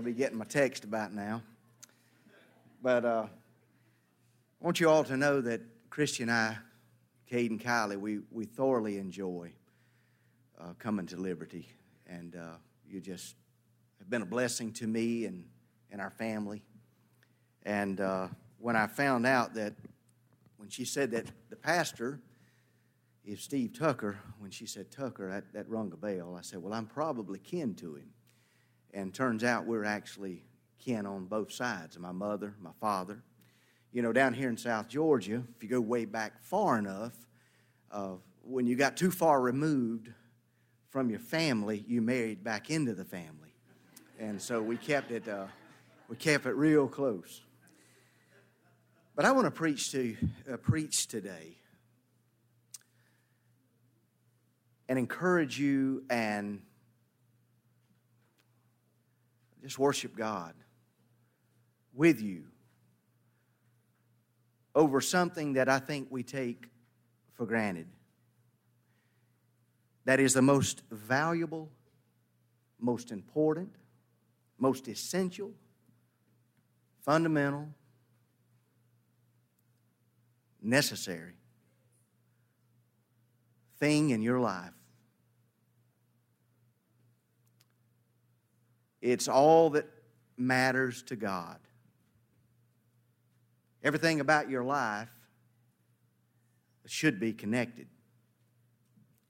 to be getting my text about now. But uh, I want you all to know that Christy and I, Cade and Kylie, we, we thoroughly enjoy uh, coming to Liberty. And uh, you just have been a blessing to me and, and our family. And uh, when I found out that, when she said that the pastor is Steve Tucker, when she said Tucker, that, that rung a bell. I said, Well, I'm probably kin to him. And turns out we're actually kin on both sides my mother, my father. You know, down here in South Georgia, if you go way back far enough, uh, when you got too far removed from your family, you married back into the family. And so we kept it, uh, we kept it real close. But I want to preach to uh, preach today and encourage you and just worship God with you over something that I think we take for granted. That is the most valuable, most important, most essential, fundamental, necessary thing in your life. It's all that matters to God. Everything about your life should be connected.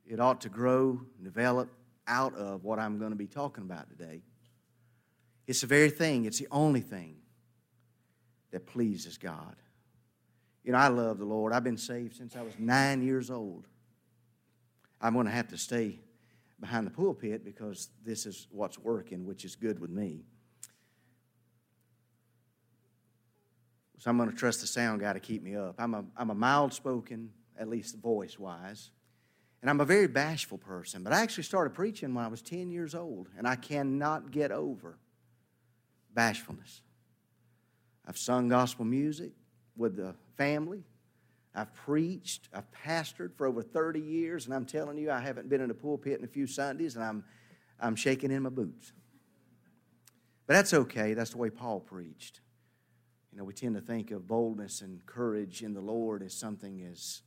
It ought to grow, develop out of what I'm going to be talking about today. It's the very thing, it's the only thing that pleases God. You know, I love the Lord. I've been saved since I was nine years old. I'm going to have to stay behind the pulpit because this is what's working, which is good with me. So I'm going to trust the sound guy to keep me up. I'm a, I'm a mild spoken, at least voice wise. And I'm a very bashful person. But I actually started preaching when I was 10 years old, and I cannot get over bashfulness. I've sung gospel music with the family. I've preached, I've pastored for over 30 years, and I'm telling you, I haven't been in a pulpit in a few Sundays, and I'm, I'm shaking in my boots. But that's okay. That's the way Paul preached. You know, we tend to think of boldness and courage in the Lord as something as,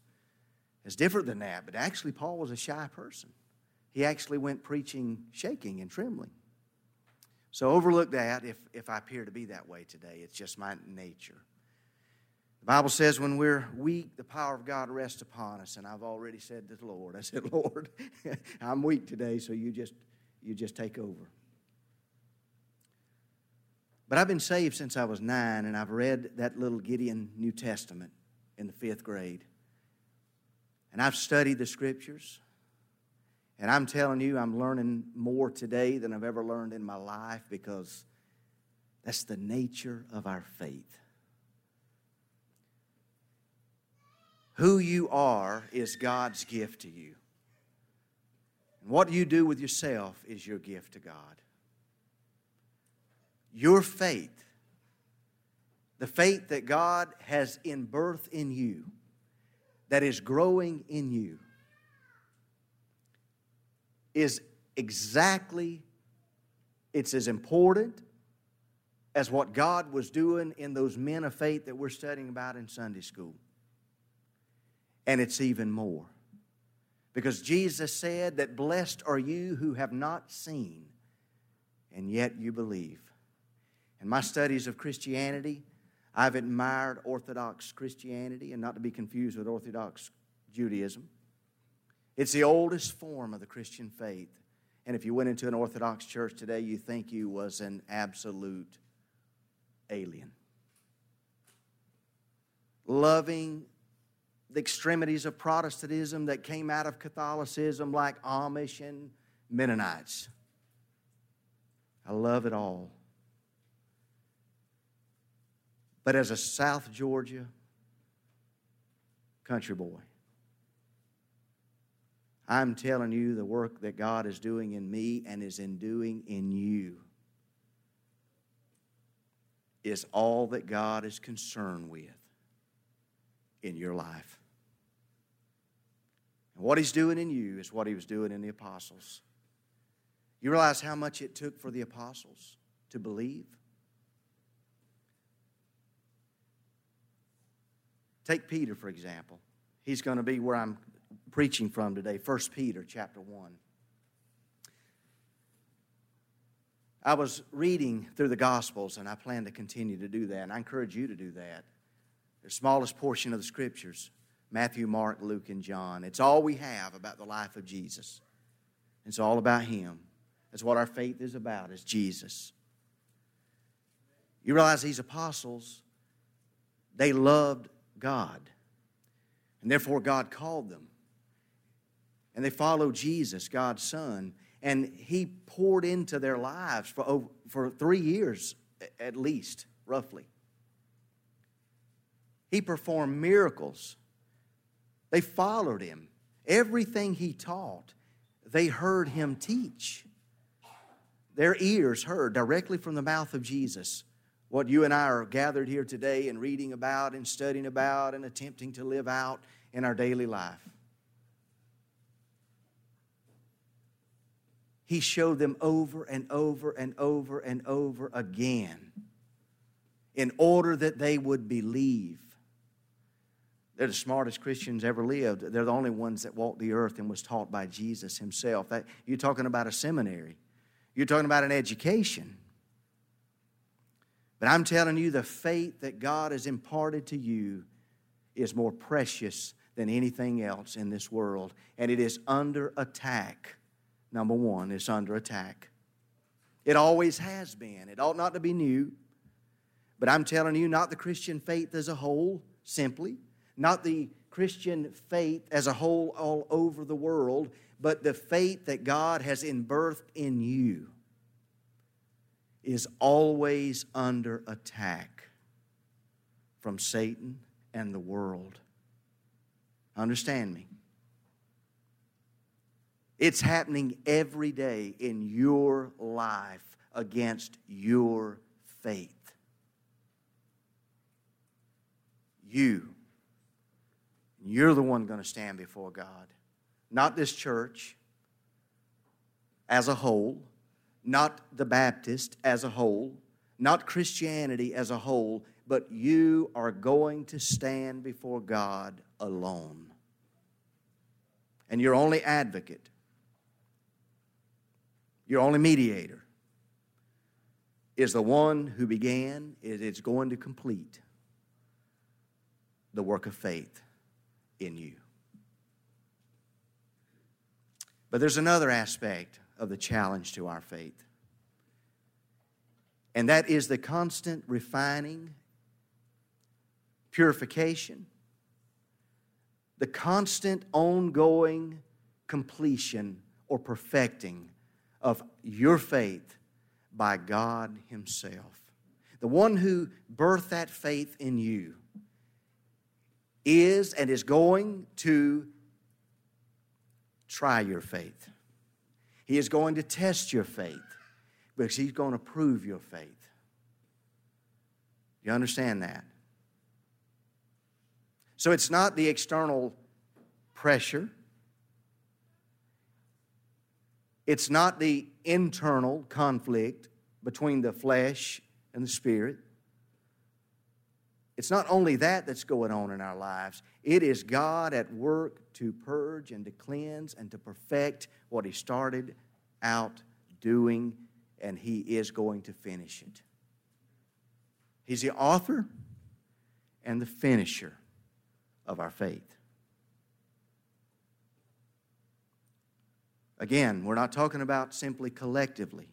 as different than that. But actually, Paul was a shy person. He actually went preaching shaking and trembling. So overlook that if, if I appear to be that way today. It's just my nature. The Bible says when we're weak, the power of God rests upon us. And I've already said to the Lord, I said, Lord, I'm weak today, so you just, you just take over. But I've been saved since I was nine, and I've read that little Gideon New Testament in the fifth grade. And I've studied the scriptures. And I'm telling you, I'm learning more today than I've ever learned in my life because that's the nature of our faith. Who you are is God's gift to you. And what you do with yourself is your gift to God your faith, the faith that God has in birth in you, that is growing in you, is exactly, it's as important as what God was doing in those men of faith that we're studying about in Sunday school. And it's even more. Because Jesus said that blessed are you who have not seen, and yet you believe. In my studies of Christianity, I've admired Orthodox Christianity, and not to be confused with Orthodox Judaism. It's the oldest form of the Christian faith. And if you went into an Orthodox church today, you think you was an absolute alien. Loving the extremities of Protestantism that came out of Catholicism, like Amish and Mennonites. I love it all. but as a South Georgia country boy. I'm telling you the work that God is doing in me and is in doing in you is all that God is concerned with in your life. And what He's doing in you is what He was doing in the apostles. You realize how much it took for the apostles to believe? Take Peter, for example. He's going to be where I'm preaching from today, 1 Peter chapter 1. I was reading through the Gospels, and I plan to continue to do that, and I encourage you to do that. The smallest portion of the Scriptures Matthew, Mark, Luke, and John. It's all we have about the life of Jesus. It's all about Him. That's what our faith is about, is Jesus. You realize these apostles, they loved God. And therefore, God called them. And they followed Jesus, God's Son. And He poured into their lives for, for three years at least, roughly. He performed miracles. They followed Him. Everything He taught, they heard Him teach. Their ears heard directly from the mouth of Jesus what you and I are gathered here today and reading about and studying about and attempting to live out in our daily life. He showed them over and over and over and over again in order that they would believe. They're the smartest Christians ever lived. They're the only ones that walked the earth and was taught by Jesus himself. That, you're talking about a seminary. You're talking about an education. But I'm telling you, the faith that God has imparted to you is more precious than anything else in this world. And it is under attack. Number one, it's under attack. It always has been. It ought not to be new. But I'm telling you, not the Christian faith as a whole, simply, not the Christian faith as a whole all over the world, but the faith that God has birthed in you is always under attack from Satan and the world. Understand me. It's happening every day in your life against your faith. You. You're the one going to stand before God. Not this church as a whole not the Baptist as a whole, not Christianity as a whole, but you are going to stand before God alone. And your only advocate, your only mediator, is the one who began, is going to complete the work of faith in you. But there's another aspect of the challenge to our faith. And that is the constant refining, purification, the constant ongoing completion or perfecting of your faith by God Himself. The one who birthed that faith in you is and is going to try your faith. He is going to test your faith because He's going to prove your faith. You understand that? So it's not the external pressure, it's not the internal conflict between the flesh and the spirit. It's not only that that's going on in our lives, it is God at work to purge and to cleanse and to perfect what He started out doing, and He is going to finish it. He's the author and the finisher of our faith. Again, we're not talking about simply collectively.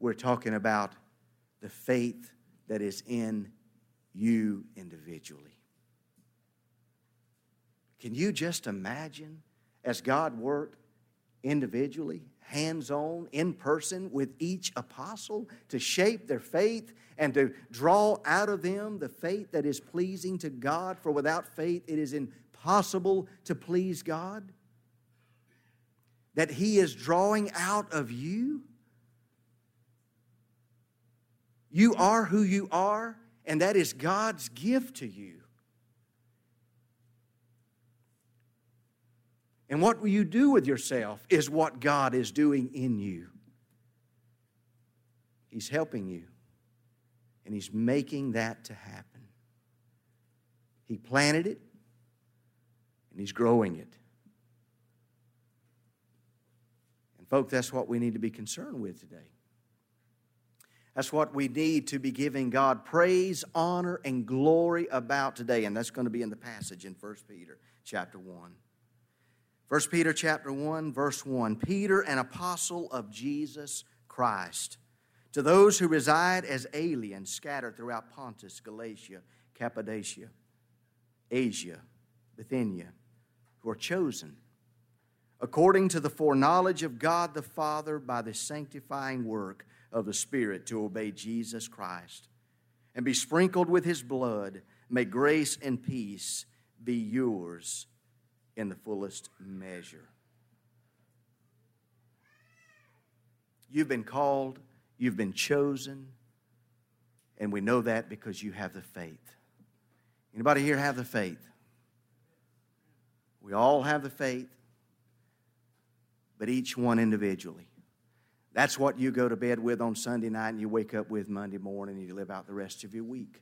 We're talking about the faith that is in you individually. Can you just imagine as God worked individually, hands on, in person with each apostle to shape their faith and to draw out of them the faith that is pleasing to God? For without faith, it is impossible to please God. That He is drawing out of you. You are who you are, and that is God's gift to you. And what you do with yourself is what God is doing in you. He's helping you, and He's making that to happen. He planted it, and He's growing it. And, folks, that's what we need to be concerned with today. That's what we need to be giving God praise, honor, and glory about today. And that's going to be in the passage in 1 Peter chapter 1. 1 Peter chapter 1, verse 1. Peter, an apostle of Jesus Christ, to those who reside as aliens scattered throughout Pontus, Galatia, Cappadocia, Asia, Bithynia, who are chosen according to the foreknowledge of God the Father by the sanctifying work of the Spirit to obey Jesus Christ and be sprinkled with his blood. May grace and peace be yours in the fullest measure. You've been called, you've been chosen, and we know that because you have the faith. Anybody here have the faith? We all have the faith, but each one individually. That's what you go to bed with on Sunday night and you wake up with Monday morning and you live out the rest of your week.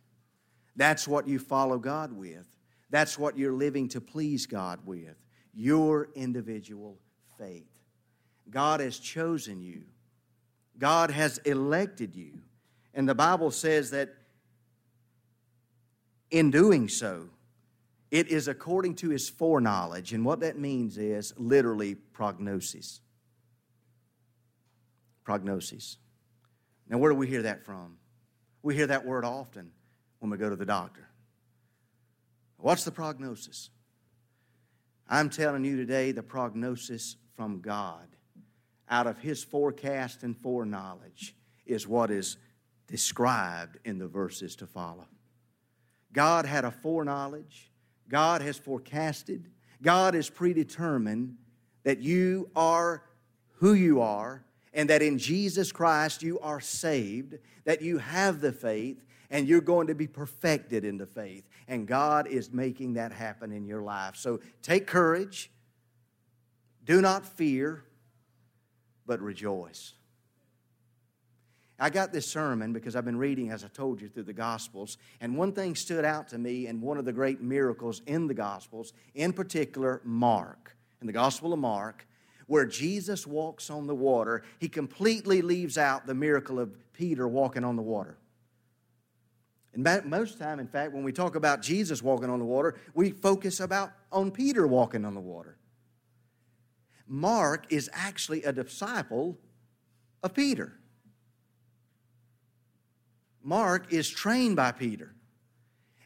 That's what you follow God with. That's what you're living to please God with. Your individual faith. God has chosen you, God has elected you. And the Bible says that in doing so, it is according to his foreknowledge. And what that means is literally prognosis prognosis. Now, where do we hear that from? We hear that word often when we go to the doctor. What's the prognosis? I'm telling you today the prognosis from God out of His forecast and foreknowledge is what is described in the verses to follow. God had a foreknowledge, God has forecasted, God is predetermined that you are who you are and that in Jesus Christ you are saved, that you have the faith, and you're going to be perfected in the faith. And God is making that happen in your life. So take courage, do not fear, but rejoice. I got this sermon because I've been reading, as I told you, through the Gospels. And one thing stood out to me, and one of the great miracles in the Gospels, in particular, Mark. In the Gospel of Mark, where Jesus walks on the water, he completely leaves out the miracle of Peter walking on the water. And most time, in fact, when we talk about Jesus walking on the water, we focus about on Peter walking on the water. Mark is actually a disciple of Peter. Mark is trained by Peter.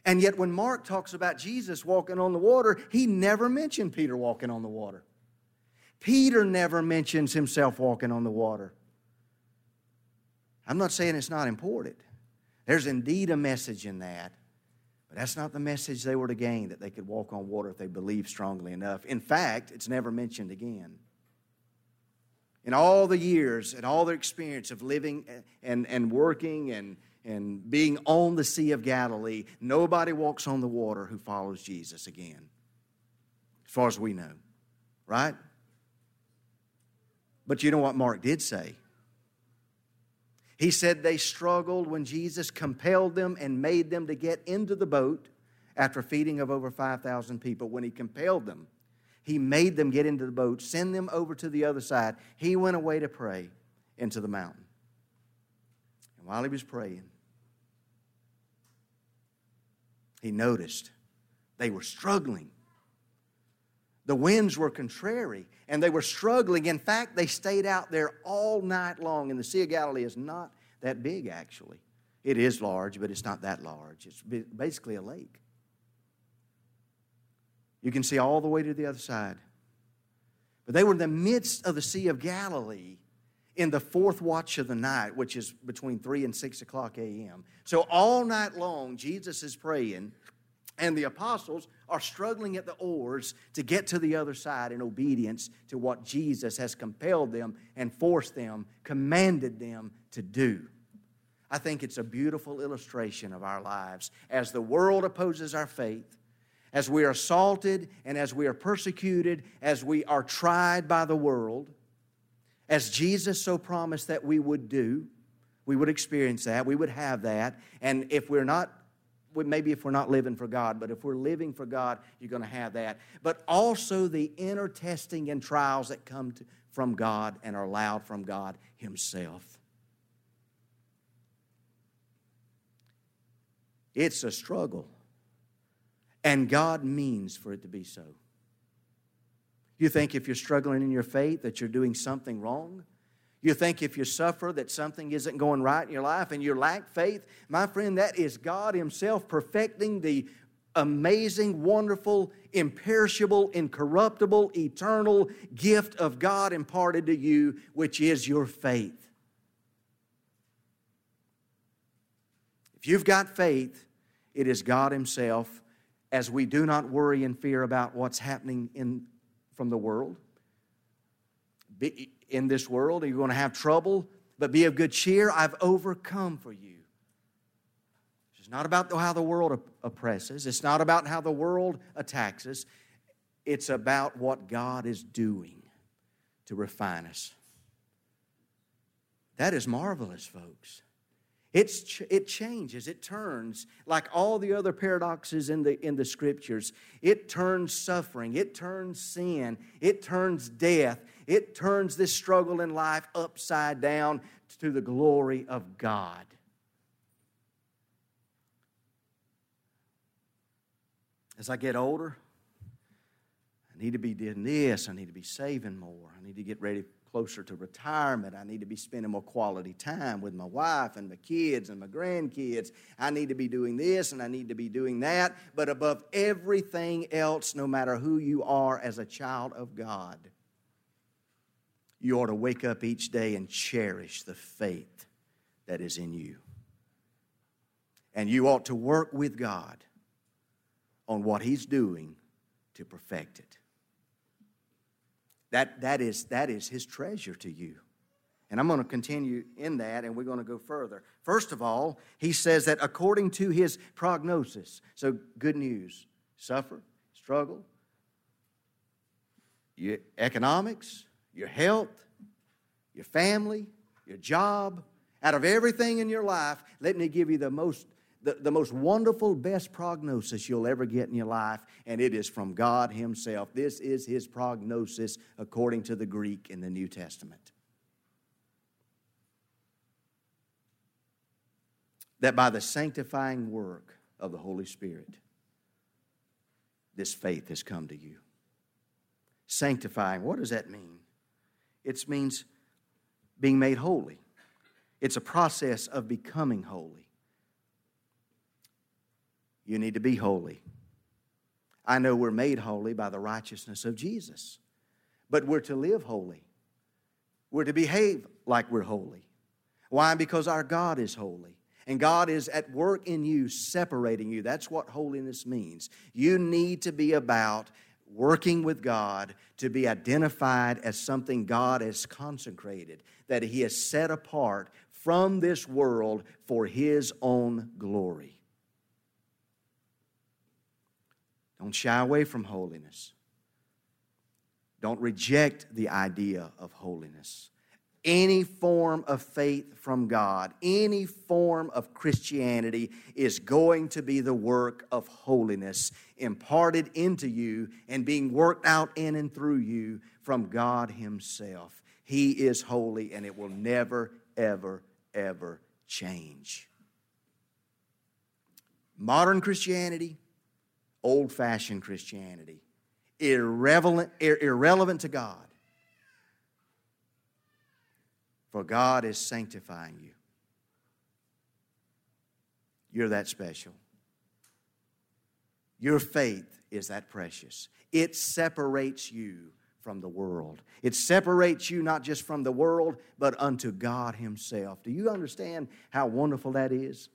And yet, when Mark talks about Jesus walking on the water, he never mentioned Peter walking on the water. Peter never mentions himself walking on the water. I'm not saying it's not important. There's indeed a message in that, but that's not the message they were to gain that they could walk on water if they believed strongly enough. In fact, it's never mentioned again. In all the years and all their experience of living and, and working and, and being on the Sea of Galilee, nobody walks on the water who follows Jesus again, as far as we know, right? But you know what Mark did say? He said they struggled when Jesus compelled them and made them to get into the boat after feeding of over 5,000 people. When he compelled them, he made them get into the boat, send them over to the other side. He went away to pray into the mountain. And while he was praying, he noticed they were struggling. The winds were contrary and they were struggling. In fact, they stayed out there all night long. And the Sea of Galilee is not that big, actually. It is large, but it's not that large. It's basically a lake. You can see all the way to the other side. But they were in the midst of the Sea of Galilee in the fourth watch of the night, which is between 3 and 6 o'clock a.m. So all night long, Jesus is praying and the apostles are struggling at the oars to get to the other side in obedience to what Jesus has compelled them and forced them, commanded them to do. I think it's a beautiful illustration of our lives. As the world opposes our faith, as we are assaulted and as we are persecuted, as we are tried by the world, as Jesus so promised that we would do, we would experience that, we would have that. And if we're not, maybe if we're not living for God, but if we're living for God, you're going to have that. But also the inner testing and trials that come to, from God and are allowed from God Himself. It's a struggle. And God means for it to be so. You think if you're struggling in your faith that you're doing something wrong? You think if you suffer that something isn't going right in your life and you lack faith? My friend, that is God Himself perfecting the amazing, wonderful, imperishable, incorruptible, eternal gift of God imparted to you, which is your faith. If you've got faith, it is God Himself as we do not worry and fear about what's happening in, from the world. Be, in this world, you're going to have trouble, but be of good cheer. I've overcome for you. It's not about how the world oppresses, it's not about how the world attacks us. It's about what God is doing to refine us. That is marvelous, folks. It's, it changes, it turns, like all the other paradoxes in the, in the scriptures. It turns suffering, it turns sin, it turns death, it turns this struggle in life upside down to the glory of God. As I get older, I need to be doing this, I need to be saving more, I need to get ready closer to retirement. I need to be spending more quality time with my wife and my kids and my grandkids. I need to be doing this and I need to be doing that. But above everything else, no matter who you are as a child of God, you ought to wake up each day and cherish the faith that is in you. And you ought to work with God on what He's doing to perfect it. That, that, is, that is his treasure to you. And I'm going to continue in that, and we're going to go further. First of all, he says that according to his prognosis, so good news suffer, struggle, economics, your health, your family, your job, out of everything in your life, let me give you the most the, the most wonderful, best prognosis you'll ever get in your life, and it is from God Himself. This is His prognosis according to the Greek in the New Testament. That by the sanctifying work of the Holy Spirit, this faith has come to you. Sanctifying, what does that mean? It means being made holy. It's a process of becoming holy. You need to be holy. I know we're made holy by the righteousness of Jesus, but we're to live holy. We're to behave like we're holy. Why? Because our God is holy. And God is at work in you, separating you. That's what holiness means. You need to be about working with God to be identified as something God has consecrated, that He has set apart from this world for His own glory. Don't shy away from holiness. Don't reject the idea of holiness. Any form of faith from God, any form of Christianity is going to be the work of holiness imparted into you and being worked out in and through you from God Himself. He is holy and it will never, ever, ever change. Modern Christianity old fashioned Christianity, irrelevant, irrelevant to God. For God is sanctifying you. You're that special. Your faith is that precious. It separates you from the world. It separates you not just from the world, but unto God Himself. Do you understand how wonderful that is?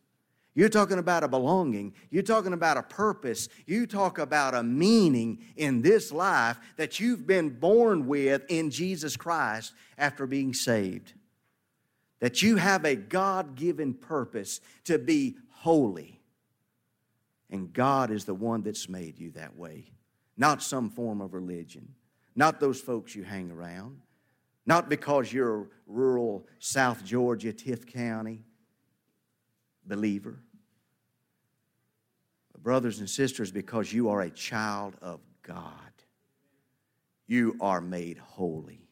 You're talking about a belonging. You're talking about a purpose. You talk about a meaning in this life that you've been born with in Jesus Christ after being saved. That you have a God given purpose to be holy. And God is the one that's made you that way, not some form of religion, not those folks you hang around, not because you're a rural South Georgia, Tift County believer. Brothers and sisters, because you are a child of God, you are made holy.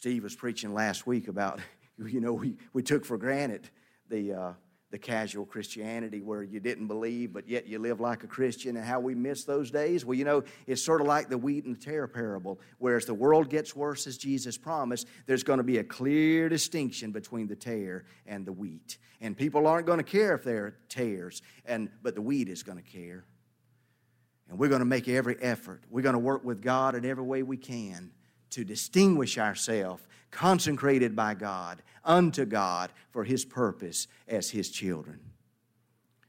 Steve was preaching last week about, you know, we, we took for granted the, uh, the casual Christianity where you didn't believe, but yet you live like a Christian, and how we miss those days. Well, you know, it's sort of like the wheat and the tare parable, where as the world gets worse, as Jesus promised, there's going to be a clear distinction between the tare and the wheat. And people aren't going to care if they're tares, and, but the wheat is going to care. And we're going to make every effort. We're going to work with God in every way we can to distinguish ourselves, consecrated by God, unto God for His purpose as His children.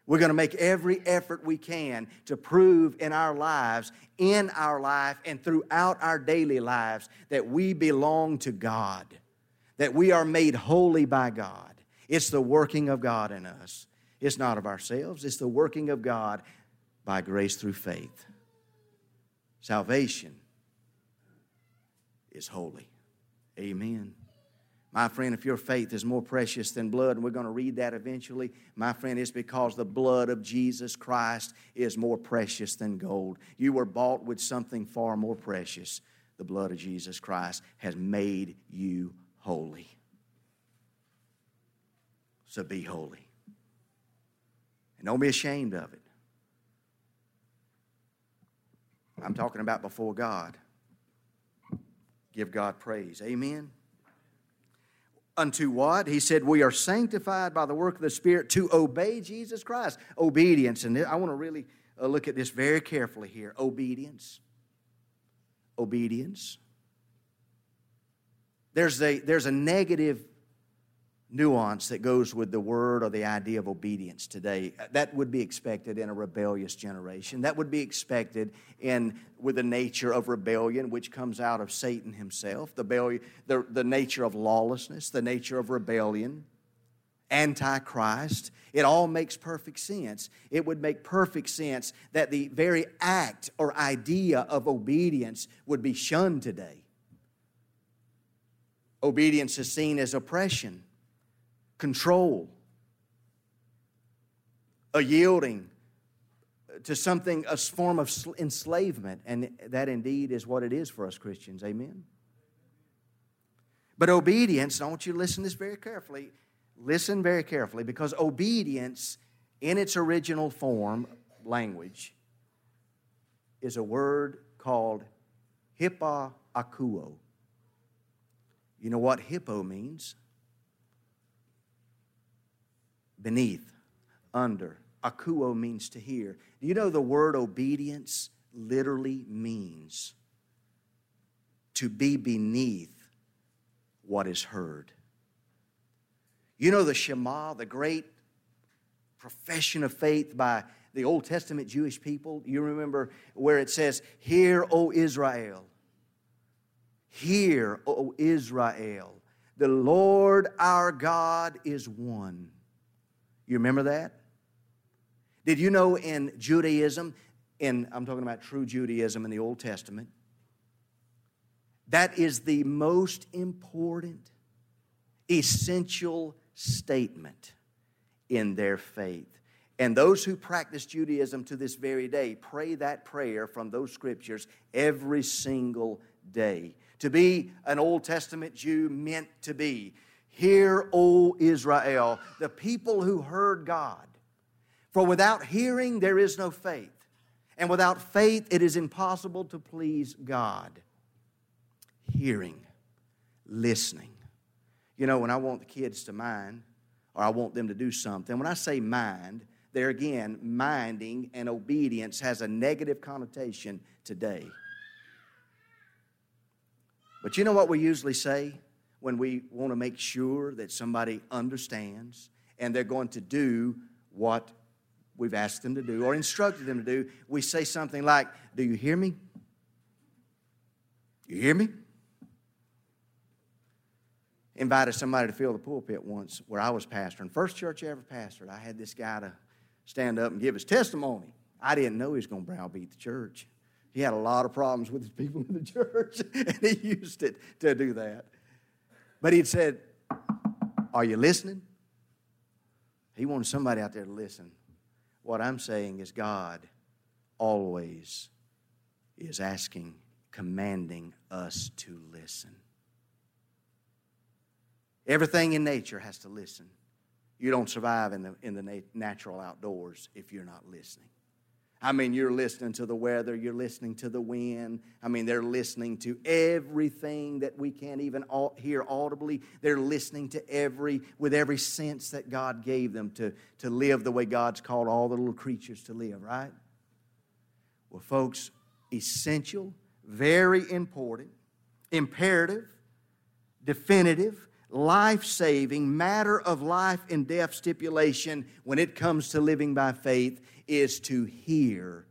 We're going to make every effort we can to prove in our lives, in our life, and throughout our daily lives that we belong to God, that we are made holy by God. It's the working of God in us. It's not of ourselves, it's the working of God by grace through faith. Salvation is holy. Amen. My friend, if your faith is more precious than blood, and we're going to read that eventually, my friend, it's because the blood of Jesus Christ is more precious than gold. You were bought with something far more precious. The blood of Jesus Christ has made you holy. So be holy. And don't be ashamed of it. I'm talking about before God. Give God praise. Amen. Unto what? He said, We are sanctified by the work of the Spirit to obey Jesus Christ. Obedience. And I want to really uh, look at this very carefully here. Obedience. Obedience. There's a, there's a negative nuance that goes with the word or the idea of obedience today. That would be expected in a rebellious generation. That would be expected in with the nature of rebellion, which comes out of Satan himself, the, the, the nature of lawlessness, the nature of rebellion, antichrist. It all makes perfect sense. It would make perfect sense that the very act or idea of obedience would be shunned today. Obedience is seen as oppression control, a yielding to something, a form of enslavement. And that indeed is what it is for us Christians. Amen. But obedience, I want you to listen to this very carefully. Listen very carefully because obedience in its original form, language, is a word called hippa akuo. You know what hippo means? Beneath, under. Akuo means to hear. Do you know the word obedience literally means to be beneath what is heard? You know the Shema, the great profession of faith by the Old Testament Jewish people? You remember where it says, Hear, O Israel. Hear, O Israel. The Lord our God is one. You remember that? Did you know in Judaism, in I'm talking about true Judaism in the Old Testament, that is the most important, essential statement in their faith. And those who practice Judaism to this very day pray that prayer from those scriptures every single day. To be an Old Testament Jew meant to be Hear, O Israel, the people who heard God. For without hearing, there is no faith. And without faith, it is impossible to please God. Hearing, listening. You know, when I want the kids to mind, or I want them to do something, when I say mind, there again, minding and obedience has a negative connotation today. But you know what we usually say? When we want to make sure that somebody understands and they're going to do what we've asked them to do or instructed them to do, we say something like, Do you hear me? You hear me? invited somebody to fill the pulpit once where I was pastoring. First church I ever pastored, I had this guy to stand up and give his testimony. I didn't know he was going to browbeat the church. He had a lot of problems with his people in the church, and he used it to do that. But he'd said, Are you listening? He wanted somebody out there to listen. What I'm saying is, God always is asking, commanding us to listen. Everything in nature has to listen. You don't survive in the, in the natural outdoors if you're not listening. I mean, you're listening to the weather, you're listening to the wind. I mean, they're listening to everything that we can't even hear audibly. They're listening to every, with every sense that God gave them to, to live the way God's called all the little creatures to live, right? Well, folks, essential, very important, imperative, definitive, life saving, matter of life and death stipulation when it comes to living by faith is to hear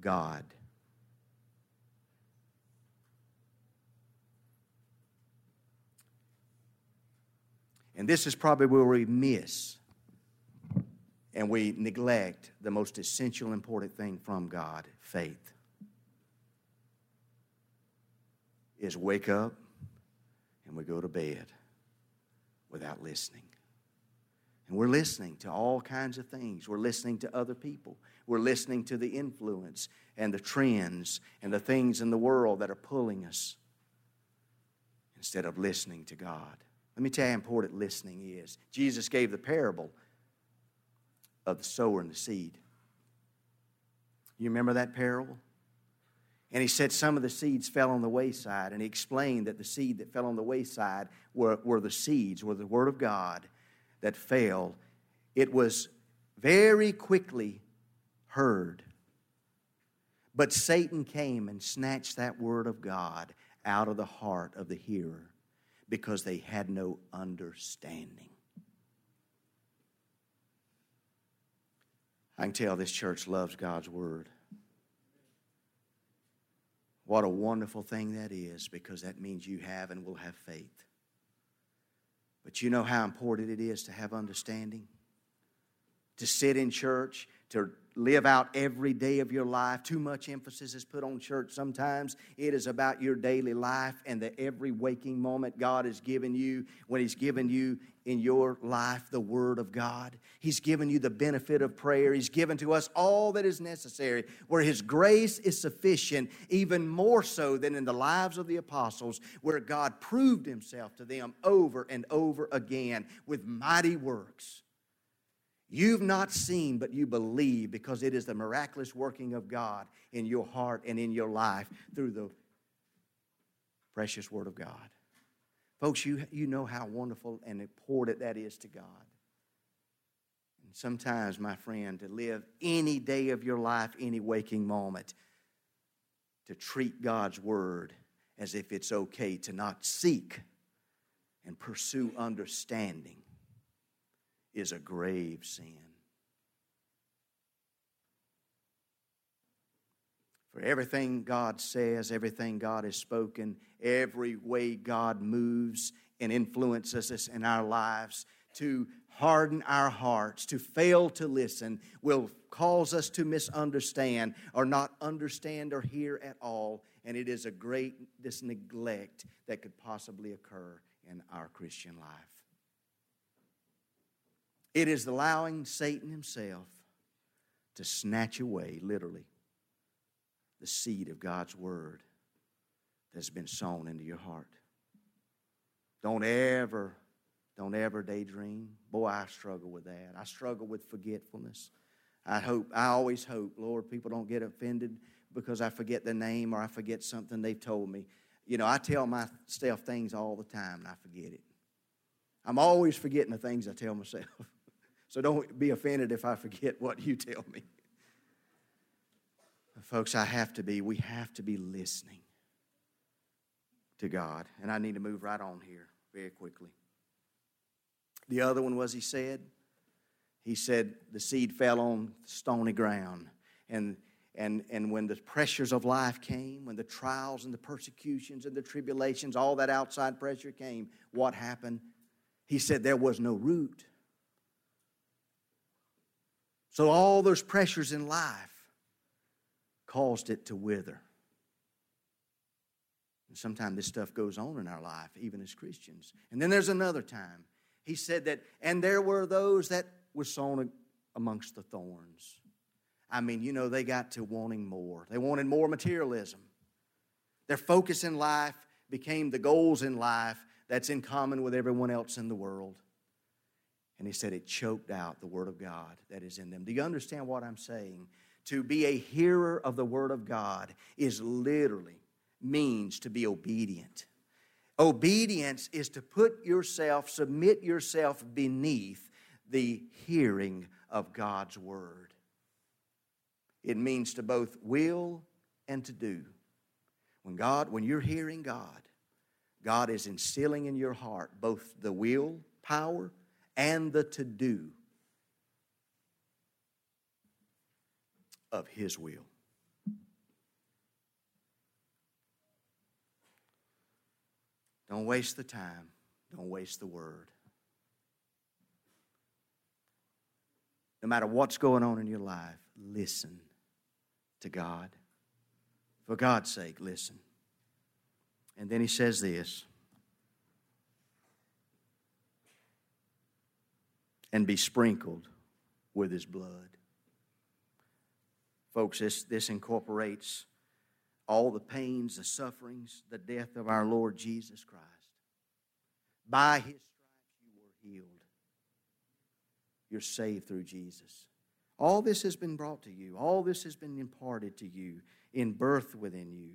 God. And this is probably where we miss and we neglect the most essential, important thing from God faith. Is wake up and we go to bed without listening. And we're listening to all kinds of things. We're listening to other people. We're listening to the influence and the trends and the things in the world that are pulling us instead of listening to God. Let me tell you how important listening is. Jesus gave the parable of the sower and the seed. You remember that parable? And he said some of the seeds fell on the wayside, and he explained that the seed that fell on the wayside were, were the seeds, were the Word of God that fell. It was very quickly heard. But Satan came and snatched that Word of God out of the heart of the hearer because they had no understanding. I can tell this church loves God's Word. What a wonderful thing that is because that means you have and will have faith. But you know how important it is to have understanding? To sit in church, to live out every day of your life. Too much emphasis is put on church sometimes. It is about your daily life and the every waking moment God has given you when He's given you in your life the Word of God. He's given you the benefit of prayer. He's given to us all that is necessary, where His grace is sufficient, even more so than in the lives of the apostles, where God proved Himself to them over and over again with mighty works. You've not seen, but you believe because it is the miraculous working of God in your heart and in your life through the precious Word of God. Folks, you, you know how wonderful and important that is to God. And sometimes, my friend, to live any day of your life, any waking moment, to treat God's Word as if it's okay to not seek and pursue understanding is a grave sin. For everything God says, everything God has spoken, every way God moves and influences us in our lives to harden our hearts, to fail to listen, will cause us to misunderstand or not understand or hear at all. And it is a great this neglect that could possibly occur in our Christian life. It is allowing Satan himself to snatch away, literally, the seed of God's word that's been sown into your heart. Don't ever, don't ever daydream. Boy, I struggle with that. I struggle with forgetfulness. I hope, I always hope, Lord, people don't get offended because I forget the name or I forget something they've told me. You know, I tell myself things all the time and I forget it. I'm always forgetting the things I tell myself. So don't be offended if I forget what you tell me. Folks, I have to be, we have to be listening to God. And I need to move right on here very quickly. The other one was he said, he said the seed fell on stony ground. And and, and when the pressures of life came, when the trials and the persecutions and the tribulations, all that outside pressure came, what happened? He said there was no root. So all those pressures in life caused it to wither. And sometimes this stuff goes on in our life, even as Christians. And then there's another time. He said that, and there were those that were sown amongst the thorns. I mean, you know, they got to wanting more. They wanted more materialism. Their focus in life became the goals in life that's in common with everyone else in the world. And he said it choked out the Word of God that is in them. Do you understand what I'm saying? To be a hearer of the Word of God is literally means to be obedient. Obedience is to put yourself, submit yourself beneath the hearing of God's Word. It means to both will and to do. When God, when you're hearing God, God is instilling in your heart both the will, power, and the to do of His will. Don't waste the time. Don't waste the word. No matter what's going on in your life, listen to God. For God's sake, listen. And then he says this and be sprinkled with his blood. Folks, this, this incorporates all the pains, the sufferings, the death of our Lord Jesus Christ. By his stripes you were healed. You're saved through Jesus. All this has been brought to you, all this has been imparted to you in birth within you.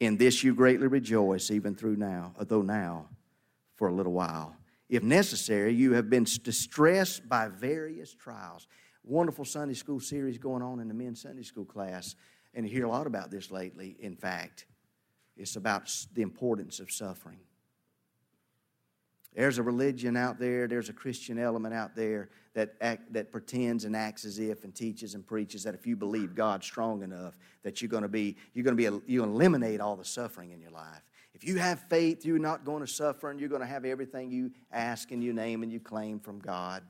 In this you greatly rejoice, even through now, uh, although now for a little while. If necessary, you have been distressed by various trials. Wonderful Sunday school series going on in the men's Sunday school class, and you hear a lot about this lately, in fact. It's about the importance of suffering. There's a religion out there, there's a Christian element out there that, act, that pretends and acts as if and teaches and preaches that if you believe God's strong enough, that you're going to be, you're going to be, you eliminate all the suffering in your life. If you have faith, you're not going to suffer and you're going to have everything you ask and you name and you claim from God.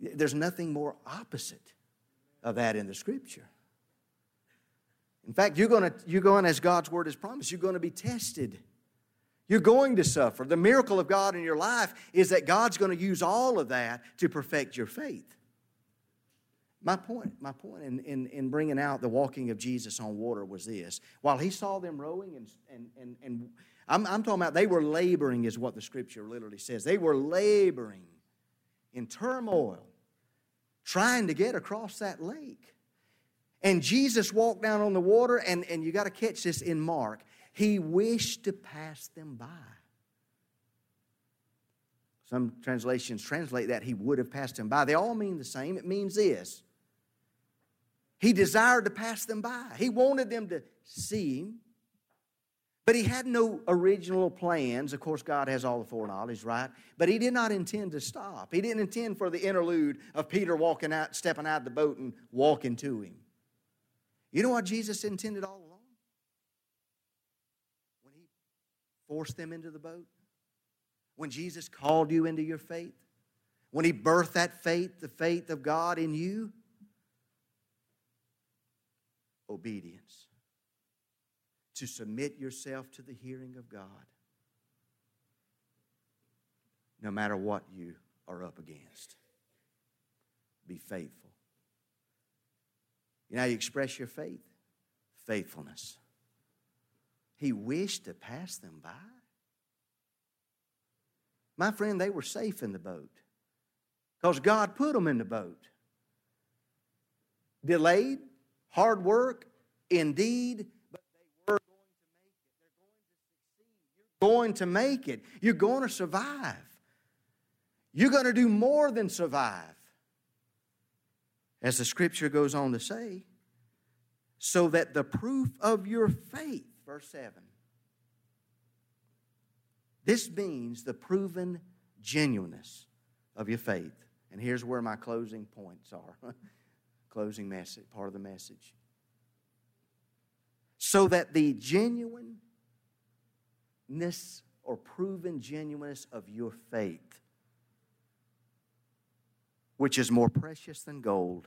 There's nothing more opposite of that in the scripture. In fact, you're going, to, you're going as God's word has promised, you're going to be tested. You're going to suffer. The miracle of God in your life is that God's going to use all of that to perfect your faith. My point, my point in, in, in bringing out the walking of Jesus on water was this. While he saw them rowing, and, and, and, and I'm, I'm talking about they were laboring, is what the scripture literally says. They were laboring in turmoil, trying to get across that lake. And Jesus walked down on the water, and, and you got to catch this in Mark. He wished to pass them by. Some translations translate that he would have passed them by. They all mean the same. It means this He desired to pass them by, he wanted them to see him. But he had no original plans. Of course, God has all the foreknowledge, right? But he did not intend to stop. He didn't intend for the interlude of Peter walking out, stepping out of the boat and walking to him. You know what Jesus intended all along? When He forced them into the boat? When Jesus called you into your faith? When He birthed that faith, the faith of God in you? Obedience. To submit yourself to the hearing of God. No matter what you are up against. Be faithful. You know you express your faith? Faithfulness. He wished to pass them by. My friend, they were safe in the boat because God put them in the boat. delayed, hard work, indeed, but they were going to make it. They're going to succeed. You're going to make it. You're going to survive. You're going to do more than survive. As the scripture goes on to say, so that the proof of your faith, verse 7, this means the proven genuineness of your faith. And here's where my closing points are. closing message, part of the message. So that the genuineness or proven genuineness of your faith, which is more precious than gold,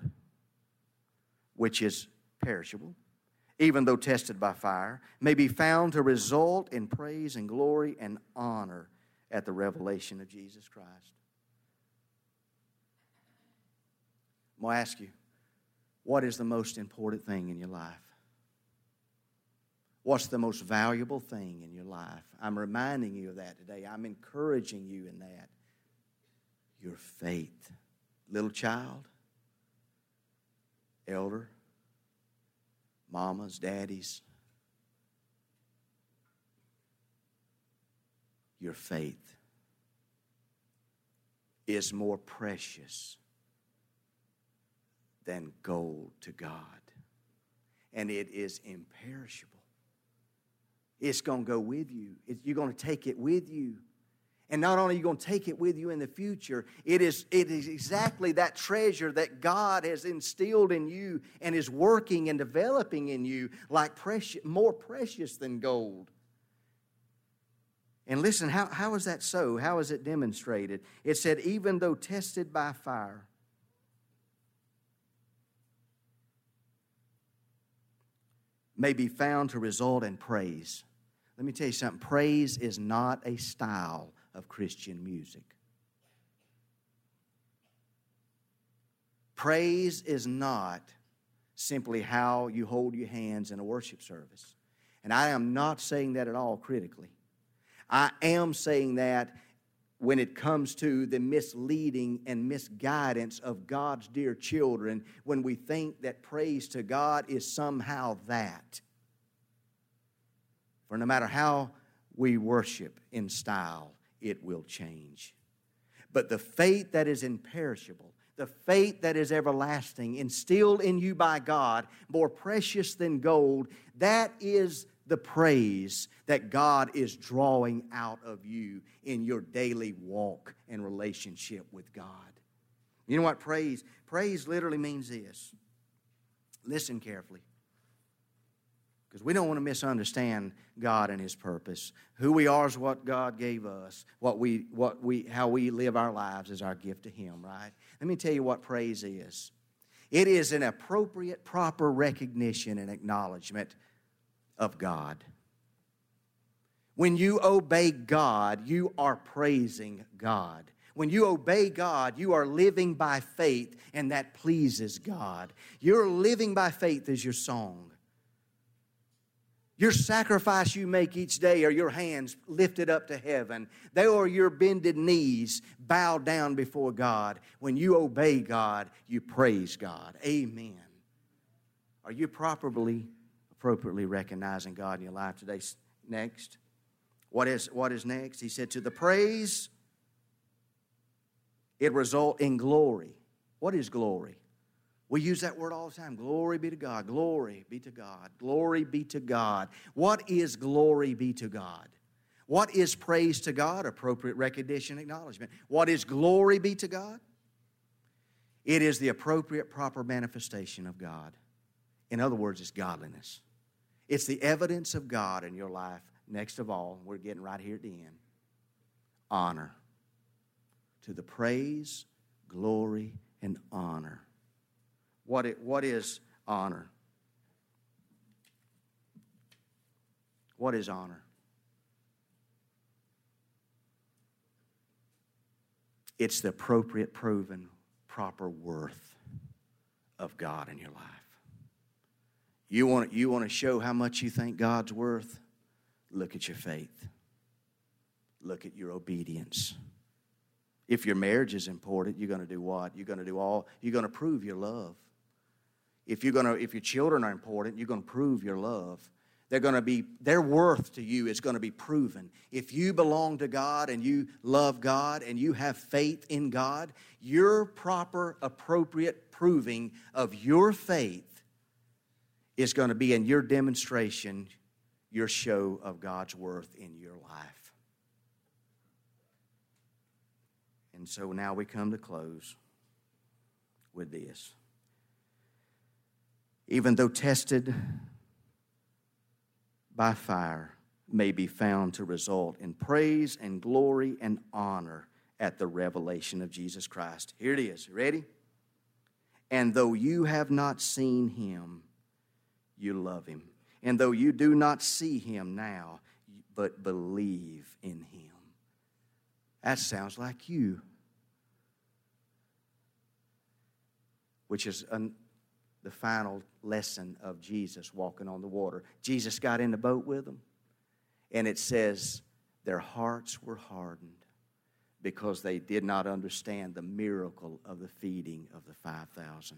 which is perishable, even though tested by fire, may be found to result in praise and glory and honor at the revelation of Jesus Christ. I'm going to ask you, what is the most important thing in your life? What's the most valuable thing in your life? I'm reminding you of that today. I'm encouraging you in that. Your faith. Little child, elder, mamas, daddies. Your faith is more precious than gold to God. And it is imperishable. It's going to go with you. you're going to take it with you. And not only are you going to take it with you in the future, it is, it is exactly that treasure that God has instilled in you and is working and developing in you like precious, more precious than gold. And listen, how, how is that so? How is it demonstrated? It said, even though tested by fire, may be found to result in praise. Let me tell you something praise is not a style of Christian music. Praise is not simply how you hold your hands in a worship service. And I am not saying that at all critically. I am saying that when it comes to the misleading and misguidance of God's dear children, when we think that praise to God is somehow that. For no matter how we worship in style, it will change. But the faith that is imperishable, the faith that is everlasting, instilled in you by God, more precious than gold, that is the praise that God is drawing out of you in your daily walk and relationship with God. You know what praise? Praise literally means this. Listen carefully because we don't want to misunderstand God and His purpose. Who we are is what God gave us. What we, what we, how we live our lives is our gift to Him, right? Let me tell you what praise is. It is an appropriate, proper recognition and acknowledgement of God. When you obey God, you are praising God. When you obey God, you are living by faith, and that pleases God. You're living by faith is your song. Your sacrifice you make each day are your hands lifted up to heaven. They are your bended knees bowed down before God. When you obey God, you praise God. Amen. Are you properly, appropriately recognizing God in your life today? Next. What is, what is next? He said, To the praise, it result in glory. What is glory? We use that word all the time. Glory be to God. Glory be to God. Glory be to God. What is glory be to God? What is praise to God? Appropriate recognition, acknowledgement. What is glory be to God? It is the appropriate, proper manifestation of God. In other words, it's godliness. It's the evidence of God in your life. Next of all, we're getting right here at the end honor. To the praise, glory, and honor what, it, what is honor? What is honor? It's the appropriate, proven, proper worth of God in your life. You want, you want to show how much you think God's worth? Look at your faith. Look at your obedience. If your marriage is important, you're going to do what? You're going to do all, you're going to prove your love. If you're gonna, if your children are important, you're gonna prove your love. They're to be, their worth to you is going to be proven. If you belong to God and you love God and you have faith in God, your proper, appropriate proving of your faith is going to be in your demonstration, your show of God's worth in your life. And so now we come to close with this. Even though tested, by fire may be found to result in praise and glory and honor at the revelation of Jesus Christ. Here it is. Ready? And though you have not seen him, you love him. And though you do not see him now, but believe in him. That sounds like you. Which is an, the final lesson of Jesus walking on the water. Jesus got in the boat with them, and it says their hearts were hardened because they did not understand the miracle of the feeding of the 5,000.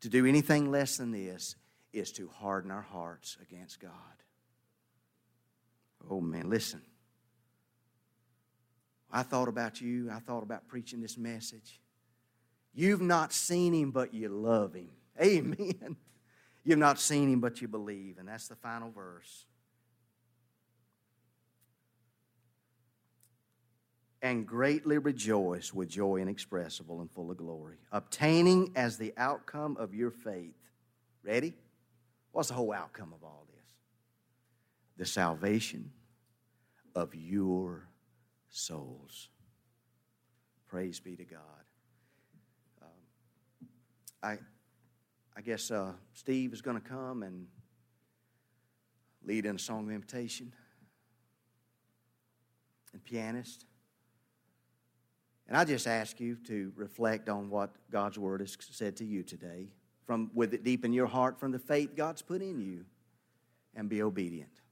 To do anything less than this is to harden our hearts against God. Oh man, listen. I thought about you, I thought about preaching this message. You've not seen him, but you love him. Amen. You've not seen him, but you believe. And that's the final verse. And greatly rejoice with joy inexpressible and full of glory, obtaining as the outcome of your faith. Ready? What's the whole outcome of all this? The salvation of your souls. Praise be to God. I, I guess uh, Steve is going to come and lead in a song of invitation and pianist. And I just ask you to reflect on what God's word has said to you today, from with it deep in your heart from the faith God's put in you, and be obedient.